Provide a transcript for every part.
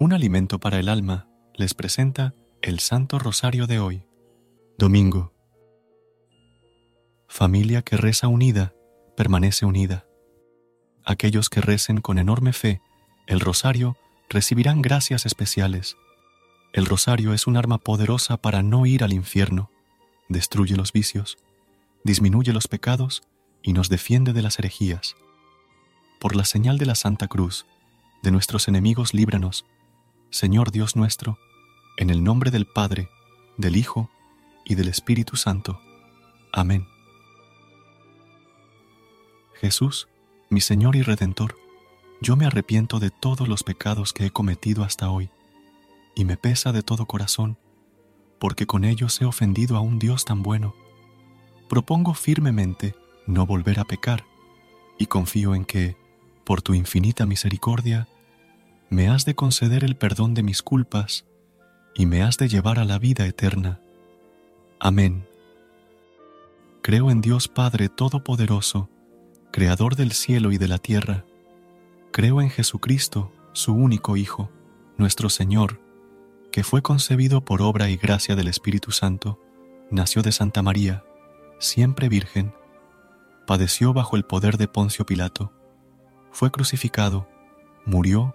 Un alimento para el alma les presenta el Santo Rosario de hoy, domingo. Familia que reza unida, permanece unida. Aquellos que recen con enorme fe el rosario recibirán gracias especiales. El rosario es un arma poderosa para no ir al infierno, destruye los vicios, disminuye los pecados y nos defiende de las herejías. Por la señal de la Santa Cruz, de nuestros enemigos líbranos, Señor Dios nuestro, en el nombre del Padre, del Hijo y del Espíritu Santo. Amén. Jesús, mi Señor y Redentor, yo me arrepiento de todos los pecados que he cometido hasta hoy, y me pesa de todo corazón, porque con ellos he ofendido a un Dios tan bueno. Propongo firmemente no volver a pecar, y confío en que, por tu infinita misericordia, me has de conceder el perdón de mis culpas y me has de llevar a la vida eterna. Amén. Creo en Dios Padre Todopoderoso, Creador del cielo y de la tierra. Creo en Jesucristo, su único Hijo, nuestro Señor, que fue concebido por obra y gracia del Espíritu Santo, nació de Santa María, siempre Virgen, padeció bajo el poder de Poncio Pilato, fue crucificado, murió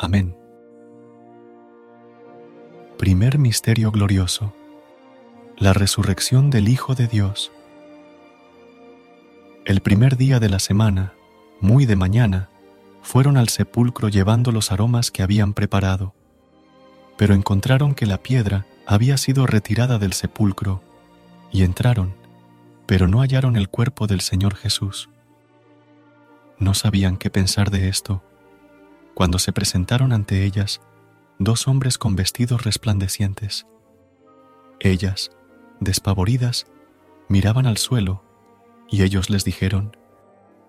Amén. Primer Misterio Glorioso. La resurrección del Hijo de Dios. El primer día de la semana, muy de mañana, fueron al sepulcro llevando los aromas que habían preparado, pero encontraron que la piedra había sido retirada del sepulcro, y entraron, pero no hallaron el cuerpo del Señor Jesús. No sabían qué pensar de esto cuando se presentaron ante ellas dos hombres con vestidos resplandecientes. Ellas, despavoridas, miraban al suelo, y ellos les dijeron,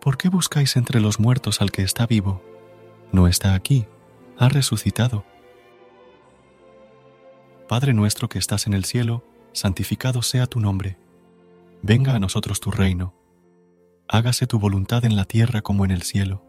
¿Por qué buscáis entre los muertos al que está vivo? No está aquí, ha resucitado. Padre nuestro que estás en el cielo, santificado sea tu nombre. Venga a nosotros tu reino. Hágase tu voluntad en la tierra como en el cielo.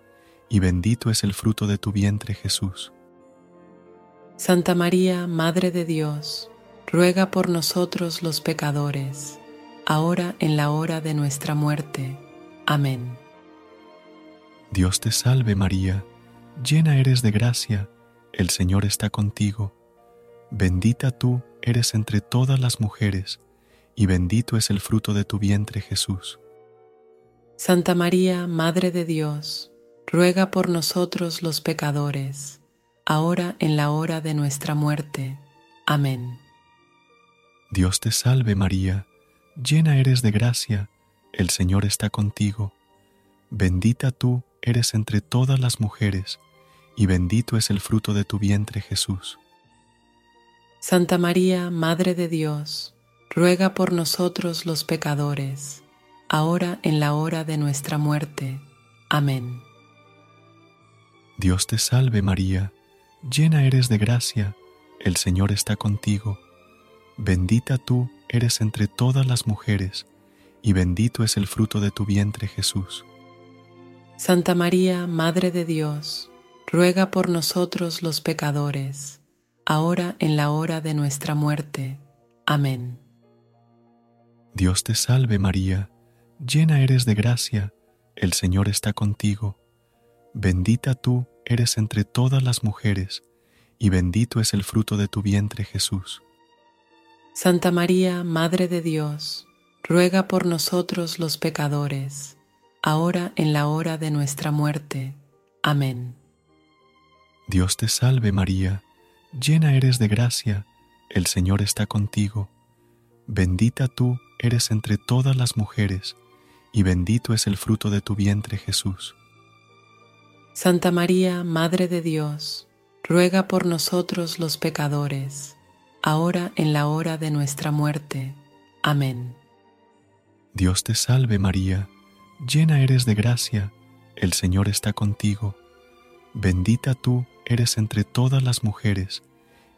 y bendito es el fruto de tu vientre Jesús. Santa María, Madre de Dios, ruega por nosotros los pecadores, ahora en la hora de nuestra muerte. Amén. Dios te salve María, llena eres de gracia, el Señor está contigo. Bendita tú eres entre todas las mujeres, y bendito es el fruto de tu vientre Jesús. Santa María, Madre de Dios, ruega por nosotros los pecadores, ahora en la hora de nuestra muerte. Amén. Dios te salve María, llena eres de gracia, el Señor está contigo. Bendita tú eres entre todas las mujeres, y bendito es el fruto de tu vientre Jesús. Santa María, Madre de Dios, ruega por nosotros los pecadores, ahora en la hora de nuestra muerte. Amén. Dios te salve María, llena eres de gracia, el Señor está contigo. Bendita tú eres entre todas las mujeres, y bendito es el fruto de tu vientre Jesús. Santa María, Madre de Dios, ruega por nosotros los pecadores, ahora en la hora de nuestra muerte. Amén. Dios te salve María, llena eres de gracia, el Señor está contigo. Bendita tú eres entre todas las mujeres, y bendito es el fruto de tu vientre Jesús. Santa María, Madre de Dios, ruega por nosotros los pecadores, ahora en la hora de nuestra muerte. Amén. Dios te salve María, llena eres de gracia, el Señor está contigo. Bendita tú eres entre todas las mujeres, y bendito es el fruto de tu vientre Jesús. Santa María, Madre de Dios, ruega por nosotros los pecadores, ahora en la hora de nuestra muerte. Amén. Dios te salve María, llena eres de gracia, el Señor está contigo. Bendita tú eres entre todas las mujeres,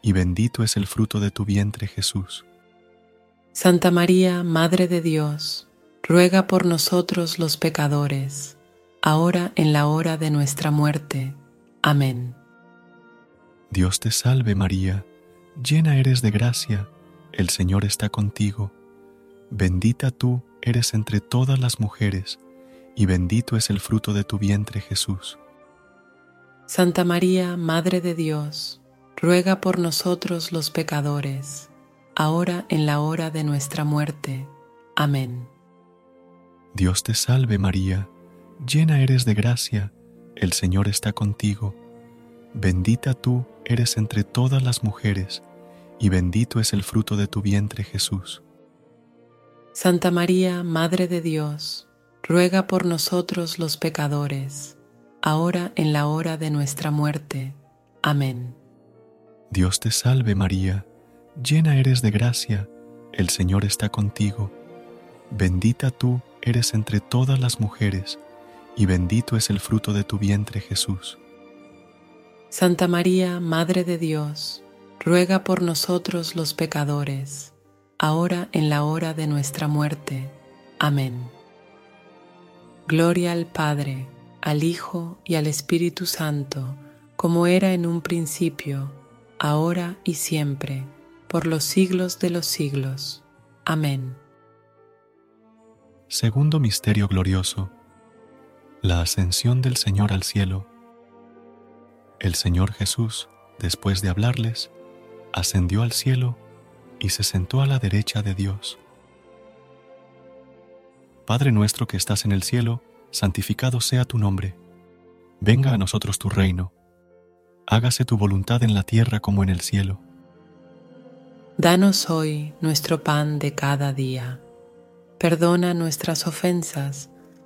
y bendito es el fruto de tu vientre Jesús. Santa María, Madre de Dios, ruega por nosotros los pecadores, ahora en la hora de nuestra muerte. Amén. Dios te salve María, llena eres de gracia, el Señor está contigo. Bendita tú eres entre todas las mujeres, y bendito es el fruto de tu vientre Jesús. Santa María, Madre de Dios, ruega por nosotros los pecadores, ahora en la hora de nuestra muerte. Amén. Dios te salve María, llena eres de gracia, el Señor está contigo. Bendita tú eres entre todas las mujeres, y bendito es el fruto de tu vientre Jesús. Santa María, Madre de Dios, ruega por nosotros los pecadores, ahora en la hora de nuestra muerte. Amén. Dios te salve María, llena eres de gracia, el Señor está contigo. Bendita tú eres entre todas las mujeres, y bendito es el fruto de tu vientre Jesús. Santa María, Madre de Dios, ruega por nosotros los pecadores, ahora en la hora de nuestra muerte. Amén. Gloria al Padre, al Hijo y al Espíritu Santo, como era en un principio, ahora y siempre, por los siglos de los siglos. Amén. Segundo Misterio Glorioso la ascensión del Señor al cielo. El Señor Jesús, después de hablarles, ascendió al cielo y se sentó a la derecha de Dios. Padre nuestro que estás en el cielo, santificado sea tu nombre. Venga a nosotros tu reino. Hágase tu voluntad en la tierra como en el cielo. Danos hoy nuestro pan de cada día. Perdona nuestras ofensas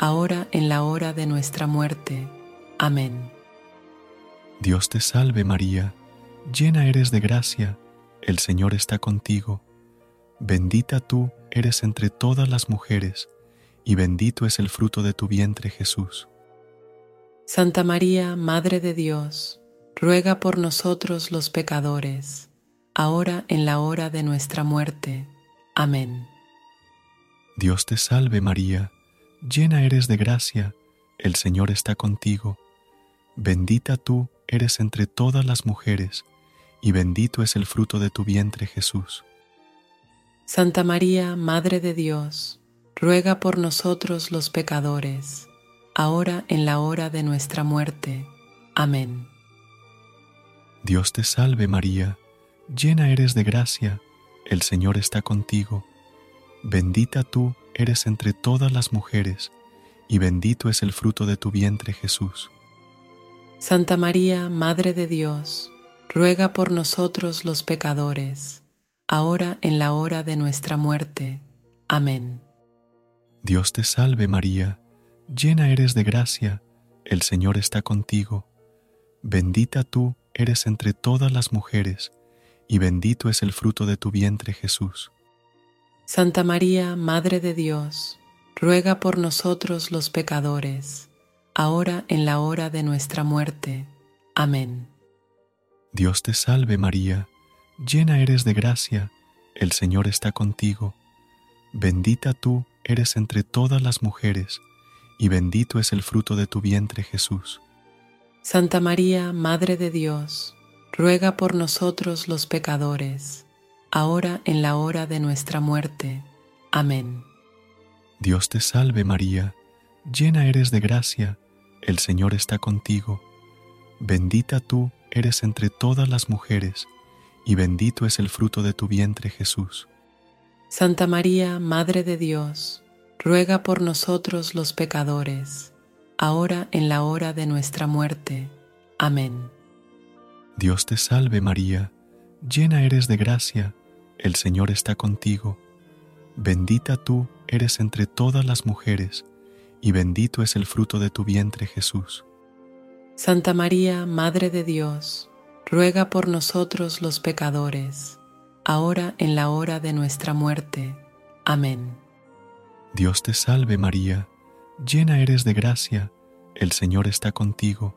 ahora en la hora de nuestra muerte. Amén. Dios te salve María, llena eres de gracia, el Señor está contigo. Bendita tú eres entre todas las mujeres, y bendito es el fruto de tu vientre Jesús. Santa María, Madre de Dios, ruega por nosotros los pecadores, ahora en la hora de nuestra muerte. Amén. Dios te salve María, llena eres de gracia, el Señor está contigo. Bendita tú eres entre todas las mujeres, y bendito es el fruto de tu vientre Jesús. Santa María, Madre de Dios, ruega por nosotros los pecadores, ahora en la hora de nuestra muerte. Amén. Dios te salve María, llena eres de gracia, el Señor está contigo. Bendita tú eres entre todas las mujeres, y bendito es el fruto de tu vientre Jesús. Santa María, Madre de Dios, ruega por nosotros los pecadores, ahora en la hora de nuestra muerte. Amén. Dios te salve María, llena eres de gracia, el Señor está contigo, bendita tú eres entre todas las mujeres, y bendito es el fruto de tu vientre Jesús. Santa María, Madre de Dios, ruega por nosotros los pecadores, ahora en la hora de nuestra muerte. Amén. Dios te salve María, llena eres de gracia, el Señor está contigo, bendita tú eres entre todas las mujeres, y bendito es el fruto de tu vientre Jesús. Santa María, Madre de Dios, ruega por nosotros los pecadores, ahora en la hora de nuestra muerte. Amén. Dios te salve María, llena eres de gracia, el Señor está contigo, bendita tú eres entre todas las mujeres, y bendito es el fruto de tu vientre Jesús. Santa María, Madre de Dios, ruega por nosotros los pecadores, ahora en la hora de nuestra muerte. Amén. Dios te salve María, llena eres de gracia, el Señor está contigo, bendita tú eres entre todas las mujeres, y bendito es el fruto de tu vientre Jesús. Santa María, Madre de Dios, ruega por nosotros los pecadores, ahora en la hora de nuestra muerte. Amén. Dios te salve María, llena eres de gracia, el Señor está contigo,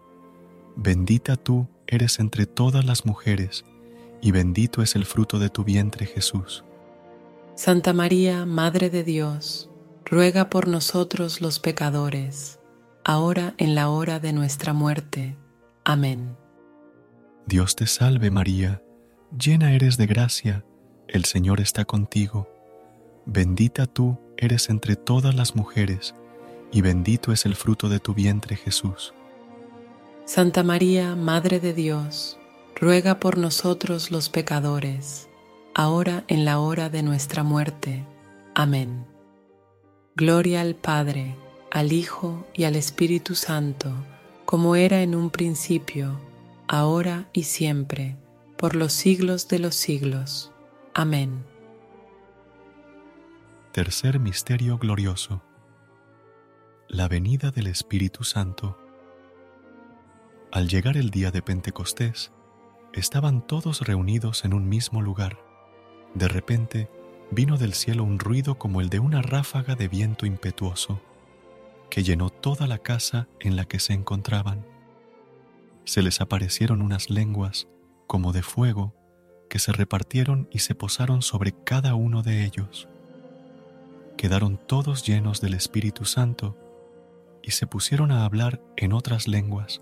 bendita tú eres entre todas las mujeres, y bendito es el fruto de tu vientre Jesús. Santa María, Madre de Dios, ruega por nosotros los pecadores, ahora en la hora de nuestra muerte. Amén. Dios te salve María, llena eres de gracia, el Señor está contigo, bendita tú eres entre todas las mujeres, y bendito es el fruto de tu vientre Jesús. Santa María, Madre de Dios, ruega por nosotros los pecadores, ahora en la hora de nuestra muerte. Amén. Gloria al Padre, al Hijo y al Espíritu Santo, como era en un principio, ahora y siempre, por los siglos de los siglos. Amén. Tercer Misterio Glorioso. La venida del Espíritu Santo. Al llegar el día de Pentecostés, estaban todos reunidos en un mismo lugar. De repente, vino del cielo un ruido como el de una ráfaga de viento impetuoso, que llenó toda la casa en la que se encontraban. Se les aparecieron unas lenguas como de fuego que se repartieron y se posaron sobre cada uno de ellos. Quedaron todos llenos del Espíritu Santo y se pusieron a hablar en otras lenguas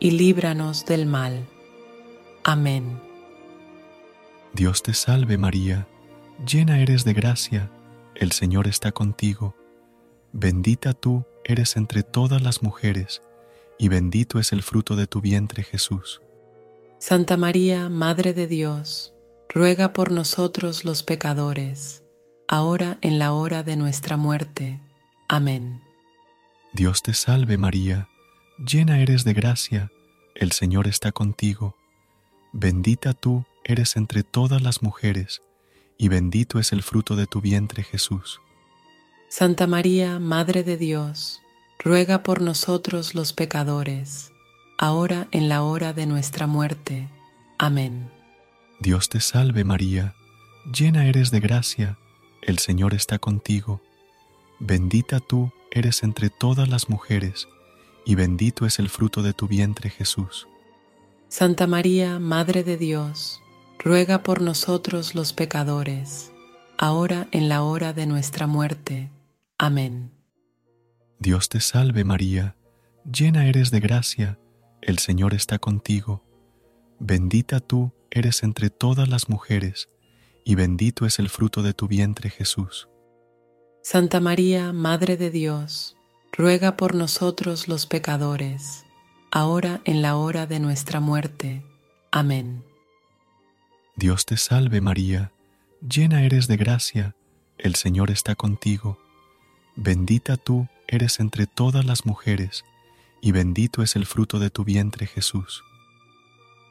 y líbranos del mal. Amén. Dios te salve María, llena eres de gracia, el Señor está contigo, bendita tú eres entre todas las mujeres, y bendito es el fruto de tu vientre Jesús. Santa María, Madre de Dios, ruega por nosotros los pecadores, ahora en la hora de nuestra muerte. Amén. Dios te salve María, llena eres de gracia, el Señor está contigo, bendita tú eres entre todas las mujeres, y bendito es el fruto de tu vientre Jesús. Santa María, Madre de Dios, ruega por nosotros los pecadores, ahora en la hora de nuestra muerte. Amén. Dios te salve María, llena eres de gracia, el Señor está contigo, bendita tú eres entre todas las mujeres, y bendito es el fruto de tu vientre Jesús. Santa María, Madre de Dios, ruega por nosotros los pecadores, ahora en la hora de nuestra muerte. Amén. Dios te salve María, llena eres de gracia, el Señor está contigo. Bendita tú eres entre todas las mujeres, y bendito es el fruto de tu vientre Jesús. Santa María, Madre de Dios, ruega por nosotros los pecadores, ahora en la hora de nuestra muerte. Amén. Dios te salve María, llena eres de gracia, el Señor está contigo. Bendita tú eres entre todas las mujeres, y bendito es el fruto de tu vientre Jesús.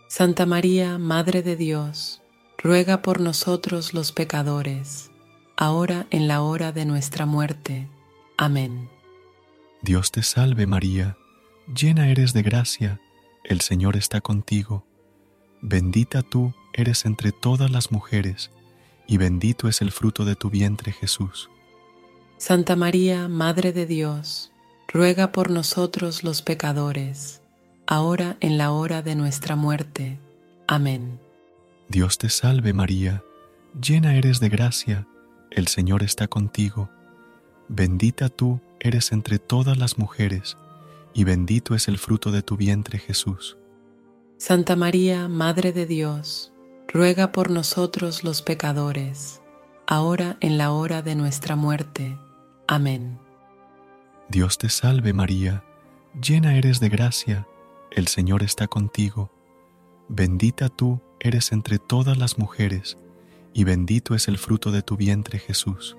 Santa María, Madre de Dios, ruega por nosotros los pecadores, ahora en la hora de nuestra muerte. Amén. Dios te salve María, llena eres de gracia, el Señor está contigo. Bendita tú eres entre todas las mujeres, y bendito es el fruto de tu vientre Jesús. Santa María, Madre de Dios, ruega por nosotros los pecadores, ahora en la hora de nuestra muerte. Amén. Dios te salve María, llena eres de gracia, el Señor está contigo. Bendita tú eres entre todas las mujeres, y bendito es el fruto de tu vientre Jesús. Santa María, Madre de Dios, ruega por nosotros los pecadores, ahora en la hora de nuestra muerte. Amén. Dios te salve María, llena eres de gracia, el Señor está contigo. Bendita tú eres entre todas las mujeres, y bendito es el fruto de tu vientre Jesús.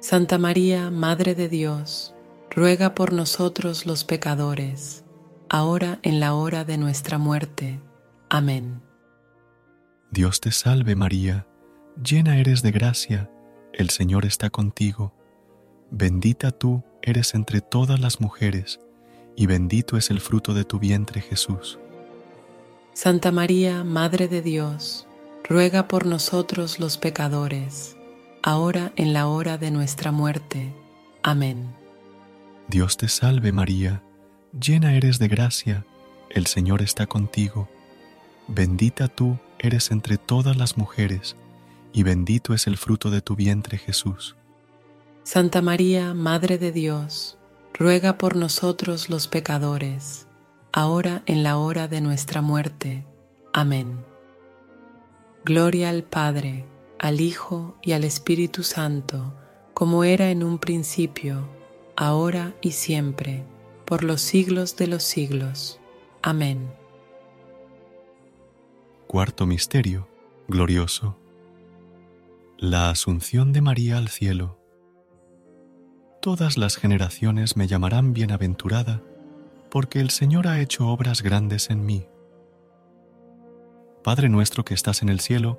Santa María, Madre de Dios, ruega por nosotros los pecadores, ahora en la hora de nuestra muerte. Amén. Dios te salve María, llena eres de gracia, el Señor está contigo. Bendita tú eres entre todas las mujeres, y bendito es el fruto de tu vientre Jesús. Santa María, Madre de Dios, ruega por nosotros los pecadores, ahora en la hora de nuestra muerte. Amén. Dios te salve María, llena eres de gracia, el Señor está contigo. Bendita tú eres entre todas las mujeres, y bendito es el fruto de tu vientre Jesús. Santa María, Madre de Dios, ruega por nosotros los pecadores, ahora en la hora de nuestra muerte. Amén. Gloria al Padre, al Hijo y al Espíritu Santo, como era en un principio, ahora y siempre, por los siglos de los siglos. Amén. Cuarto Misterio, glorioso. La Asunción de María al cielo todas las generaciones me llamarán bienaventurada, porque el Señor ha hecho obras grandes en mí. Padre nuestro que estás en el cielo,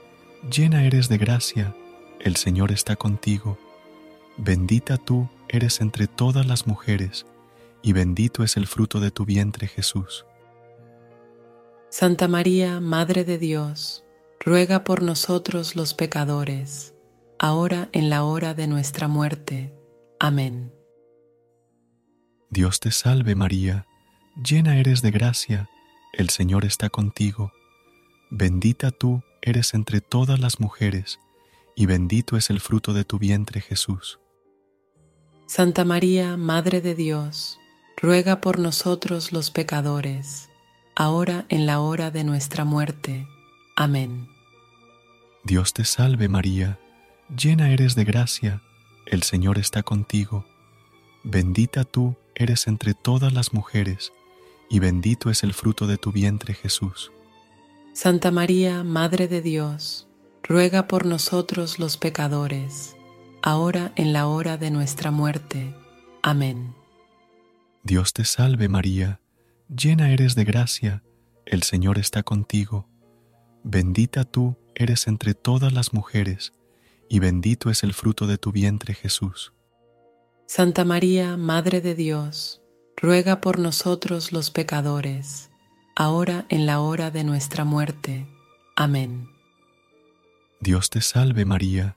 llena eres de gracia, el Señor está contigo, bendita tú eres entre todas las mujeres, y bendito es el fruto de tu vientre Jesús. Santa María, Madre de Dios, ruega por nosotros los pecadores, ahora en la hora de nuestra muerte. Amén. Dios te salve María, llena eres de gracia, el Señor está contigo. Bendita tú eres entre todas las mujeres, y bendito es el fruto de tu vientre Jesús. Santa María, Madre de Dios, ruega por nosotros los pecadores, ahora en la hora de nuestra muerte. Amén. Dios te salve María, llena eres de gracia, el Señor está contigo. Bendita tú eres entre todas las mujeres, y bendito es el fruto de tu vientre Jesús. Santa María, Madre de Dios, ruega por nosotros los pecadores, ahora en la hora de nuestra muerte. Amén. Dios te salve María, llena eres de gracia, el Señor está contigo. Bendita tú eres entre todas las mujeres, y bendito es el fruto de tu vientre Jesús. Santa María, Madre de Dios, ruega por nosotros los pecadores, ahora en la hora de nuestra muerte. Amén. Dios te salve María,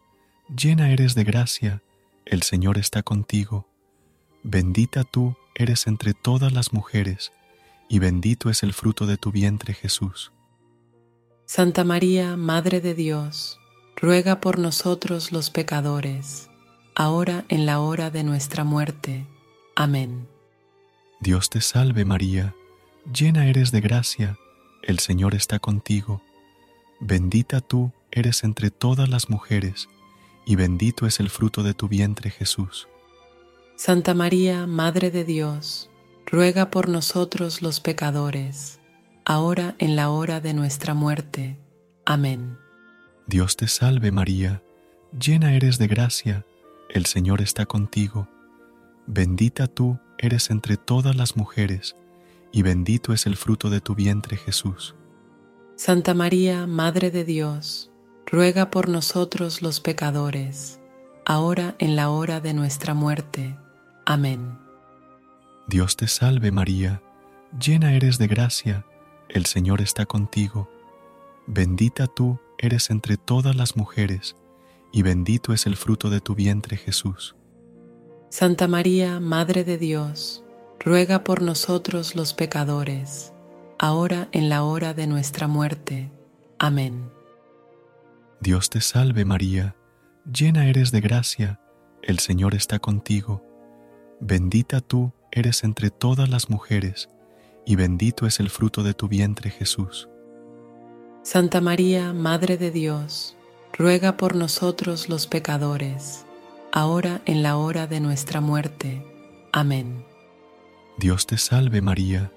llena eres de gracia, el Señor está contigo. Bendita tú eres entre todas las mujeres, y bendito es el fruto de tu vientre Jesús. Santa María, Madre de Dios, ruega por nosotros los pecadores, ahora en la hora de nuestra muerte. Amén. Dios te salve María, llena eres de gracia, el Señor está contigo. Bendita tú eres entre todas las mujeres, y bendito es el fruto de tu vientre Jesús. Santa María, Madre de Dios, ruega por nosotros los pecadores, ahora en la hora de nuestra muerte. Amén. Dios te salve María, llena eres de gracia, el Señor está contigo. Bendita tú eres entre todas las mujeres, y bendito es el fruto de tu vientre Jesús. Santa María, Madre de Dios, ruega por nosotros los pecadores, ahora en la hora de nuestra muerte. Amén. Dios te salve María, llena eres de gracia, el Señor está contigo. Bendita tú eres entre todas las mujeres, y bendito es el fruto de tu vientre Jesús. Santa María, Madre de Dios, ruega por nosotros los pecadores, ahora en la hora de nuestra muerte. Amén. Dios te salve María, llena eres de gracia, el Señor está contigo. Bendita tú eres entre todas las mujeres, y bendito es el fruto de tu vientre Jesús. Santa María, Madre de Dios, ruega por nosotros los pecadores, ahora en la hora de nuestra muerte. Amén. Dios te salve María,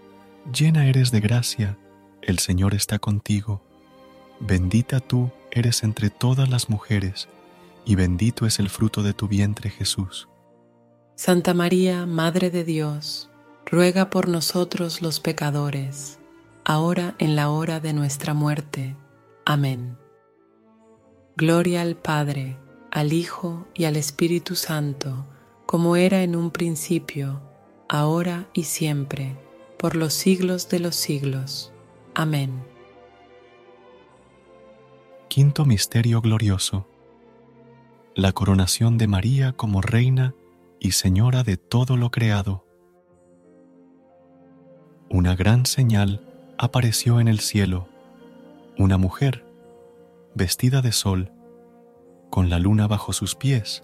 llena eres de gracia, el Señor está contigo. Bendita tú eres entre todas las mujeres, y bendito es el fruto de tu vientre Jesús. Santa María, Madre de Dios, ruega por nosotros los pecadores, ahora en la hora de nuestra muerte. Amén. Gloria al Padre, al Hijo y al Espíritu Santo, como era en un principio, ahora y siempre, por los siglos de los siglos. Amén. Quinto Misterio Glorioso. La coronación de María como Reina y Señora de todo lo creado. Una gran señal apareció en el cielo, una mujer, vestida de sol, con la luna bajo sus pies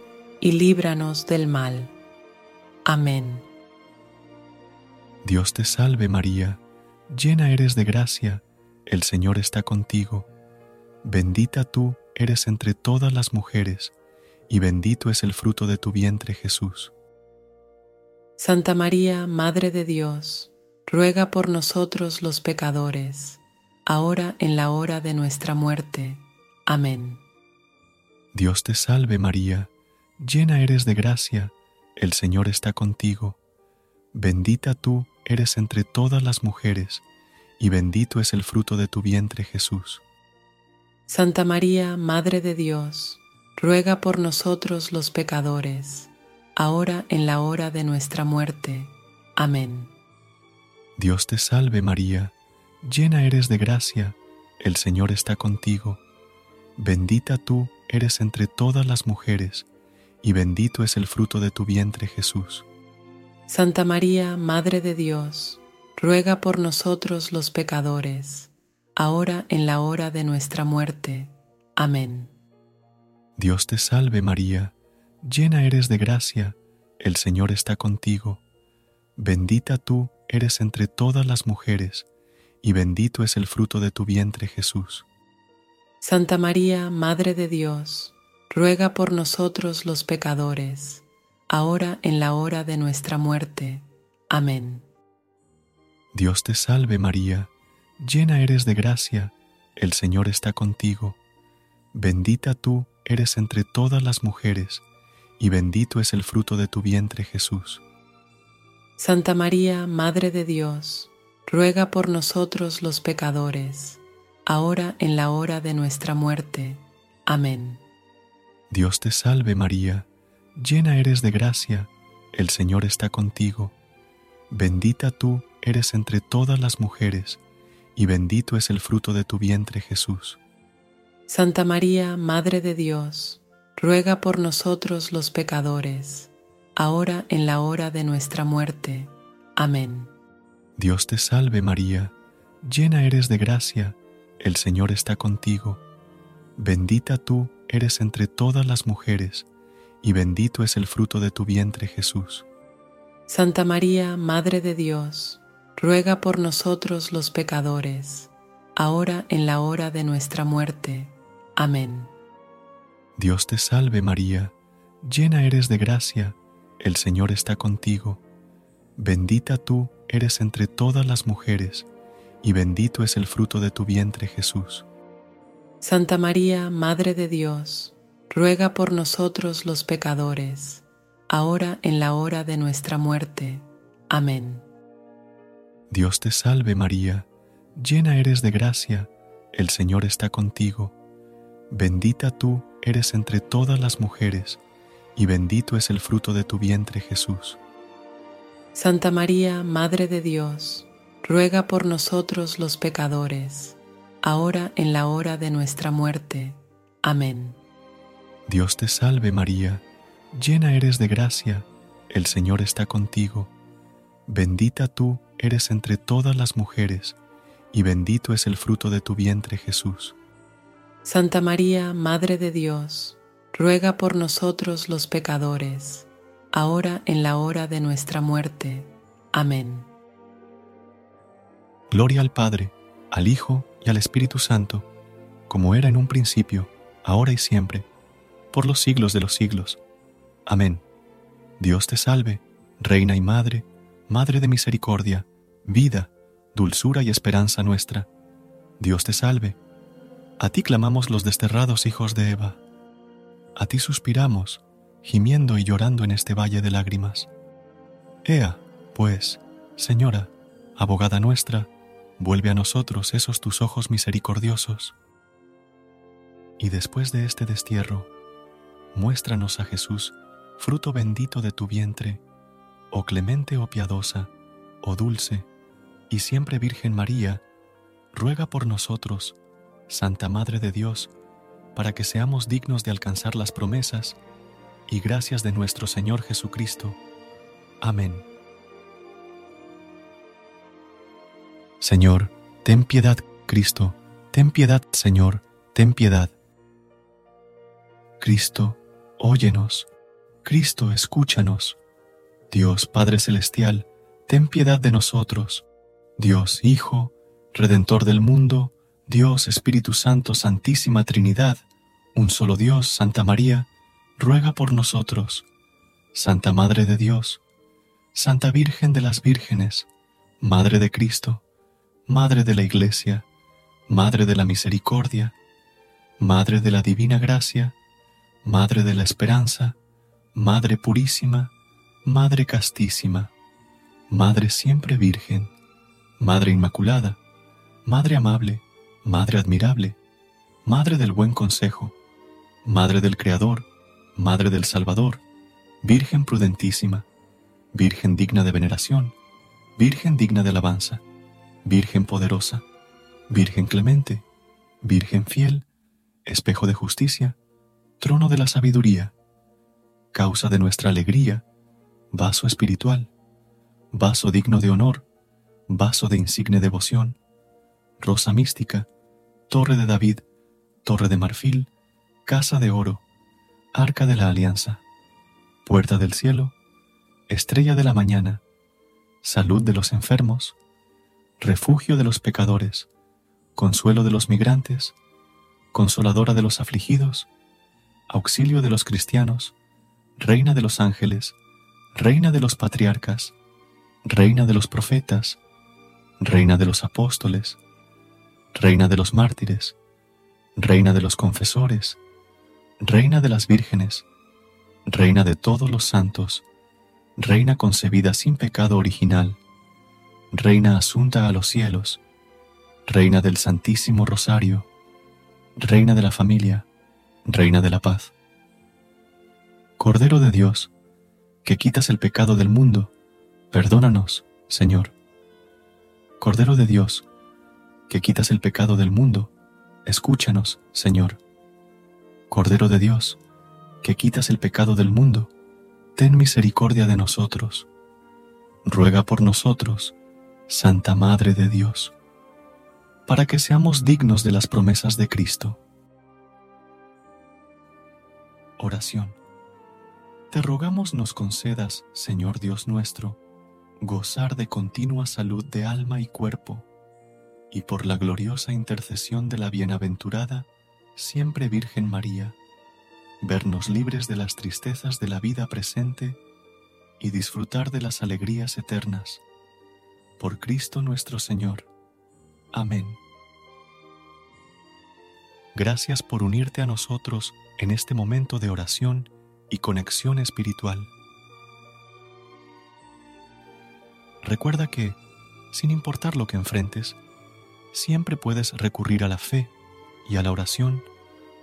y líbranos del mal. Amén. Dios te salve María, llena eres de gracia, el Señor está contigo. Bendita tú eres entre todas las mujeres, y bendito es el fruto de tu vientre Jesús. Santa María, Madre de Dios, ruega por nosotros los pecadores, ahora en la hora de nuestra muerte. Amén. Dios te salve María, llena eres de gracia, el Señor está contigo. Bendita tú eres entre todas las mujeres, y bendito es el fruto de tu vientre Jesús. Santa María, Madre de Dios, ruega por nosotros los pecadores, ahora en la hora de nuestra muerte. Amén. Dios te salve María, llena eres de gracia, el Señor está contigo. Bendita tú eres entre todas las mujeres, y bendito es el fruto de tu vientre Jesús. Santa María, Madre de Dios, ruega por nosotros los pecadores, ahora en la hora de nuestra muerte. Amén. Dios te salve María, llena eres de gracia, el Señor está contigo. Bendita tú eres entre todas las mujeres, y bendito es el fruto de tu vientre Jesús. Santa María, Madre de Dios, ruega por nosotros los pecadores, ahora en la hora de nuestra muerte. Amén. Dios te salve María, llena eres de gracia, el Señor está contigo. Bendita tú eres entre todas las mujeres, y bendito es el fruto de tu vientre Jesús. Santa María, Madre de Dios, ruega por nosotros los pecadores, ahora en la hora de nuestra muerte. Amén. Dios te salve María, llena eres de gracia, el Señor está contigo. Bendita tú eres entre todas las mujeres, y bendito es el fruto de tu vientre Jesús. Santa María, Madre de Dios, ruega por nosotros los pecadores, ahora en la hora de nuestra muerte. Amén. Dios te salve María, llena eres de gracia, el Señor está contigo. Bendita tú eres entre todas las mujeres, y bendito es el fruto de tu vientre Jesús. Santa María, Madre de Dios, ruega por nosotros los pecadores, ahora en la hora de nuestra muerte. Amén. Dios te salve María, llena eres de gracia, el Señor está contigo. Bendita tú eres entre todas las mujeres, y bendito es el fruto de tu vientre Jesús. Santa María, Madre de Dios, ruega por nosotros los pecadores, ahora en la hora de nuestra muerte. Amén. Dios te salve María, llena eres de gracia, el Señor está contigo. Bendita tú eres entre todas las mujeres, y bendito es el fruto de tu vientre Jesús. Santa María, Madre de Dios, ruega por nosotros los pecadores, ahora en la hora de nuestra muerte. Amén. Dios te salve María, llena eres de gracia, el Señor está contigo. Bendita tú eres entre todas las mujeres, y bendito es el fruto de tu vientre Jesús. Santa María, Madre de Dios, ruega por nosotros los pecadores, ahora en la hora de nuestra muerte. Amén. Gloria al Padre, al Hijo y al Espíritu Santo, como era en un principio, ahora y siempre, por los siglos de los siglos. Amén. Dios te salve, Reina y Madre, Madre de misericordia, vida, dulzura y esperanza nuestra. Dios te salve. A ti clamamos los desterrados hijos de Eva. A ti suspiramos, gimiendo y llorando en este valle de lágrimas. Ea, pues, Señora, abogada nuestra, vuelve a nosotros esos tus ojos misericordiosos. Y después de este destierro, muéstranos a Jesús, fruto bendito de tu vientre, oh clemente o oh piadosa, oh dulce, y siempre Virgen María, ruega por nosotros, Santa Madre de Dios, para que seamos dignos de alcanzar las promesas y gracias de nuestro Señor Jesucristo. Amén. Señor, ten piedad, Cristo, ten piedad, Señor, ten piedad. Cristo, óyenos. Cristo, escúchanos. Dios Padre Celestial, ten piedad de nosotros. Dios Hijo, Redentor del mundo, Dios Espíritu Santo, Santísima Trinidad, un solo Dios, Santa María, ruega por nosotros. Santa Madre de Dios, Santa Virgen de las Vírgenes, Madre de Cristo, Madre de la Iglesia, Madre de la Misericordia, Madre de la Divina Gracia, Madre de la Esperanza, Madre Purísima, Madre Castísima, Madre Siempre Virgen, Madre Inmaculada, Madre Amable, Madre Admirable, Madre del Buen Consejo, Madre del Creador, Madre del Salvador, Virgen prudentísima, Virgen digna de veneración, Virgen digna de alabanza, Virgen poderosa, Virgen clemente, Virgen fiel, espejo de justicia, trono de la sabiduría, causa de nuestra alegría, vaso espiritual, vaso digno de honor, vaso de insigne devoción, rosa mística, torre de David, torre de marfil, casa de oro, arca de la alianza, puerta del cielo, estrella de la mañana, salud de los enfermos, refugio de los pecadores, consuelo de los migrantes, consoladora de los afligidos, auxilio de los cristianos, reina de los ángeles, reina de los patriarcas, reina de los profetas, Reina de los apóstoles, Reina de los mártires, Reina de los confesores, Reina de las vírgenes, Reina de todos los santos, Reina concebida sin pecado original, Reina asunta a los cielos, Reina del Santísimo Rosario, Reina de la familia, Reina de la paz. Cordero de Dios, que quitas el pecado del mundo, perdónanos, Señor. Cordero de Dios, que quitas el pecado del mundo, escúchanos, Señor. Cordero de Dios, que quitas el pecado del mundo, ten misericordia de nosotros. Ruega por nosotros, Santa Madre de Dios, para que seamos dignos de las promesas de Cristo. Oración. Te rogamos nos concedas, Señor Dios nuestro, gozar de continua salud de alma y cuerpo, y por la gloriosa intercesión de la bienaventurada, siempre Virgen María, vernos libres de las tristezas de la vida presente y disfrutar de las alegrías eternas. Por Cristo nuestro Señor. Amén. Gracias por unirte a nosotros en este momento de oración y conexión espiritual. Recuerda que, sin importar lo que enfrentes, siempre puedes recurrir a la fe y a la oración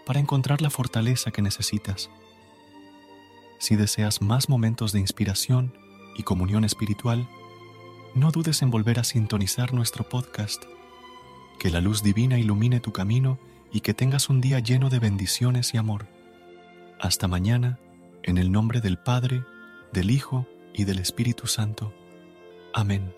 para encontrar la fortaleza que necesitas. Si deseas más momentos de inspiración y comunión espiritual, no dudes en volver a sintonizar nuestro podcast. Que la luz divina ilumine tu camino y que tengas un día lleno de bendiciones y amor. Hasta mañana, en el nombre del Padre, del Hijo y del Espíritu Santo. Amén.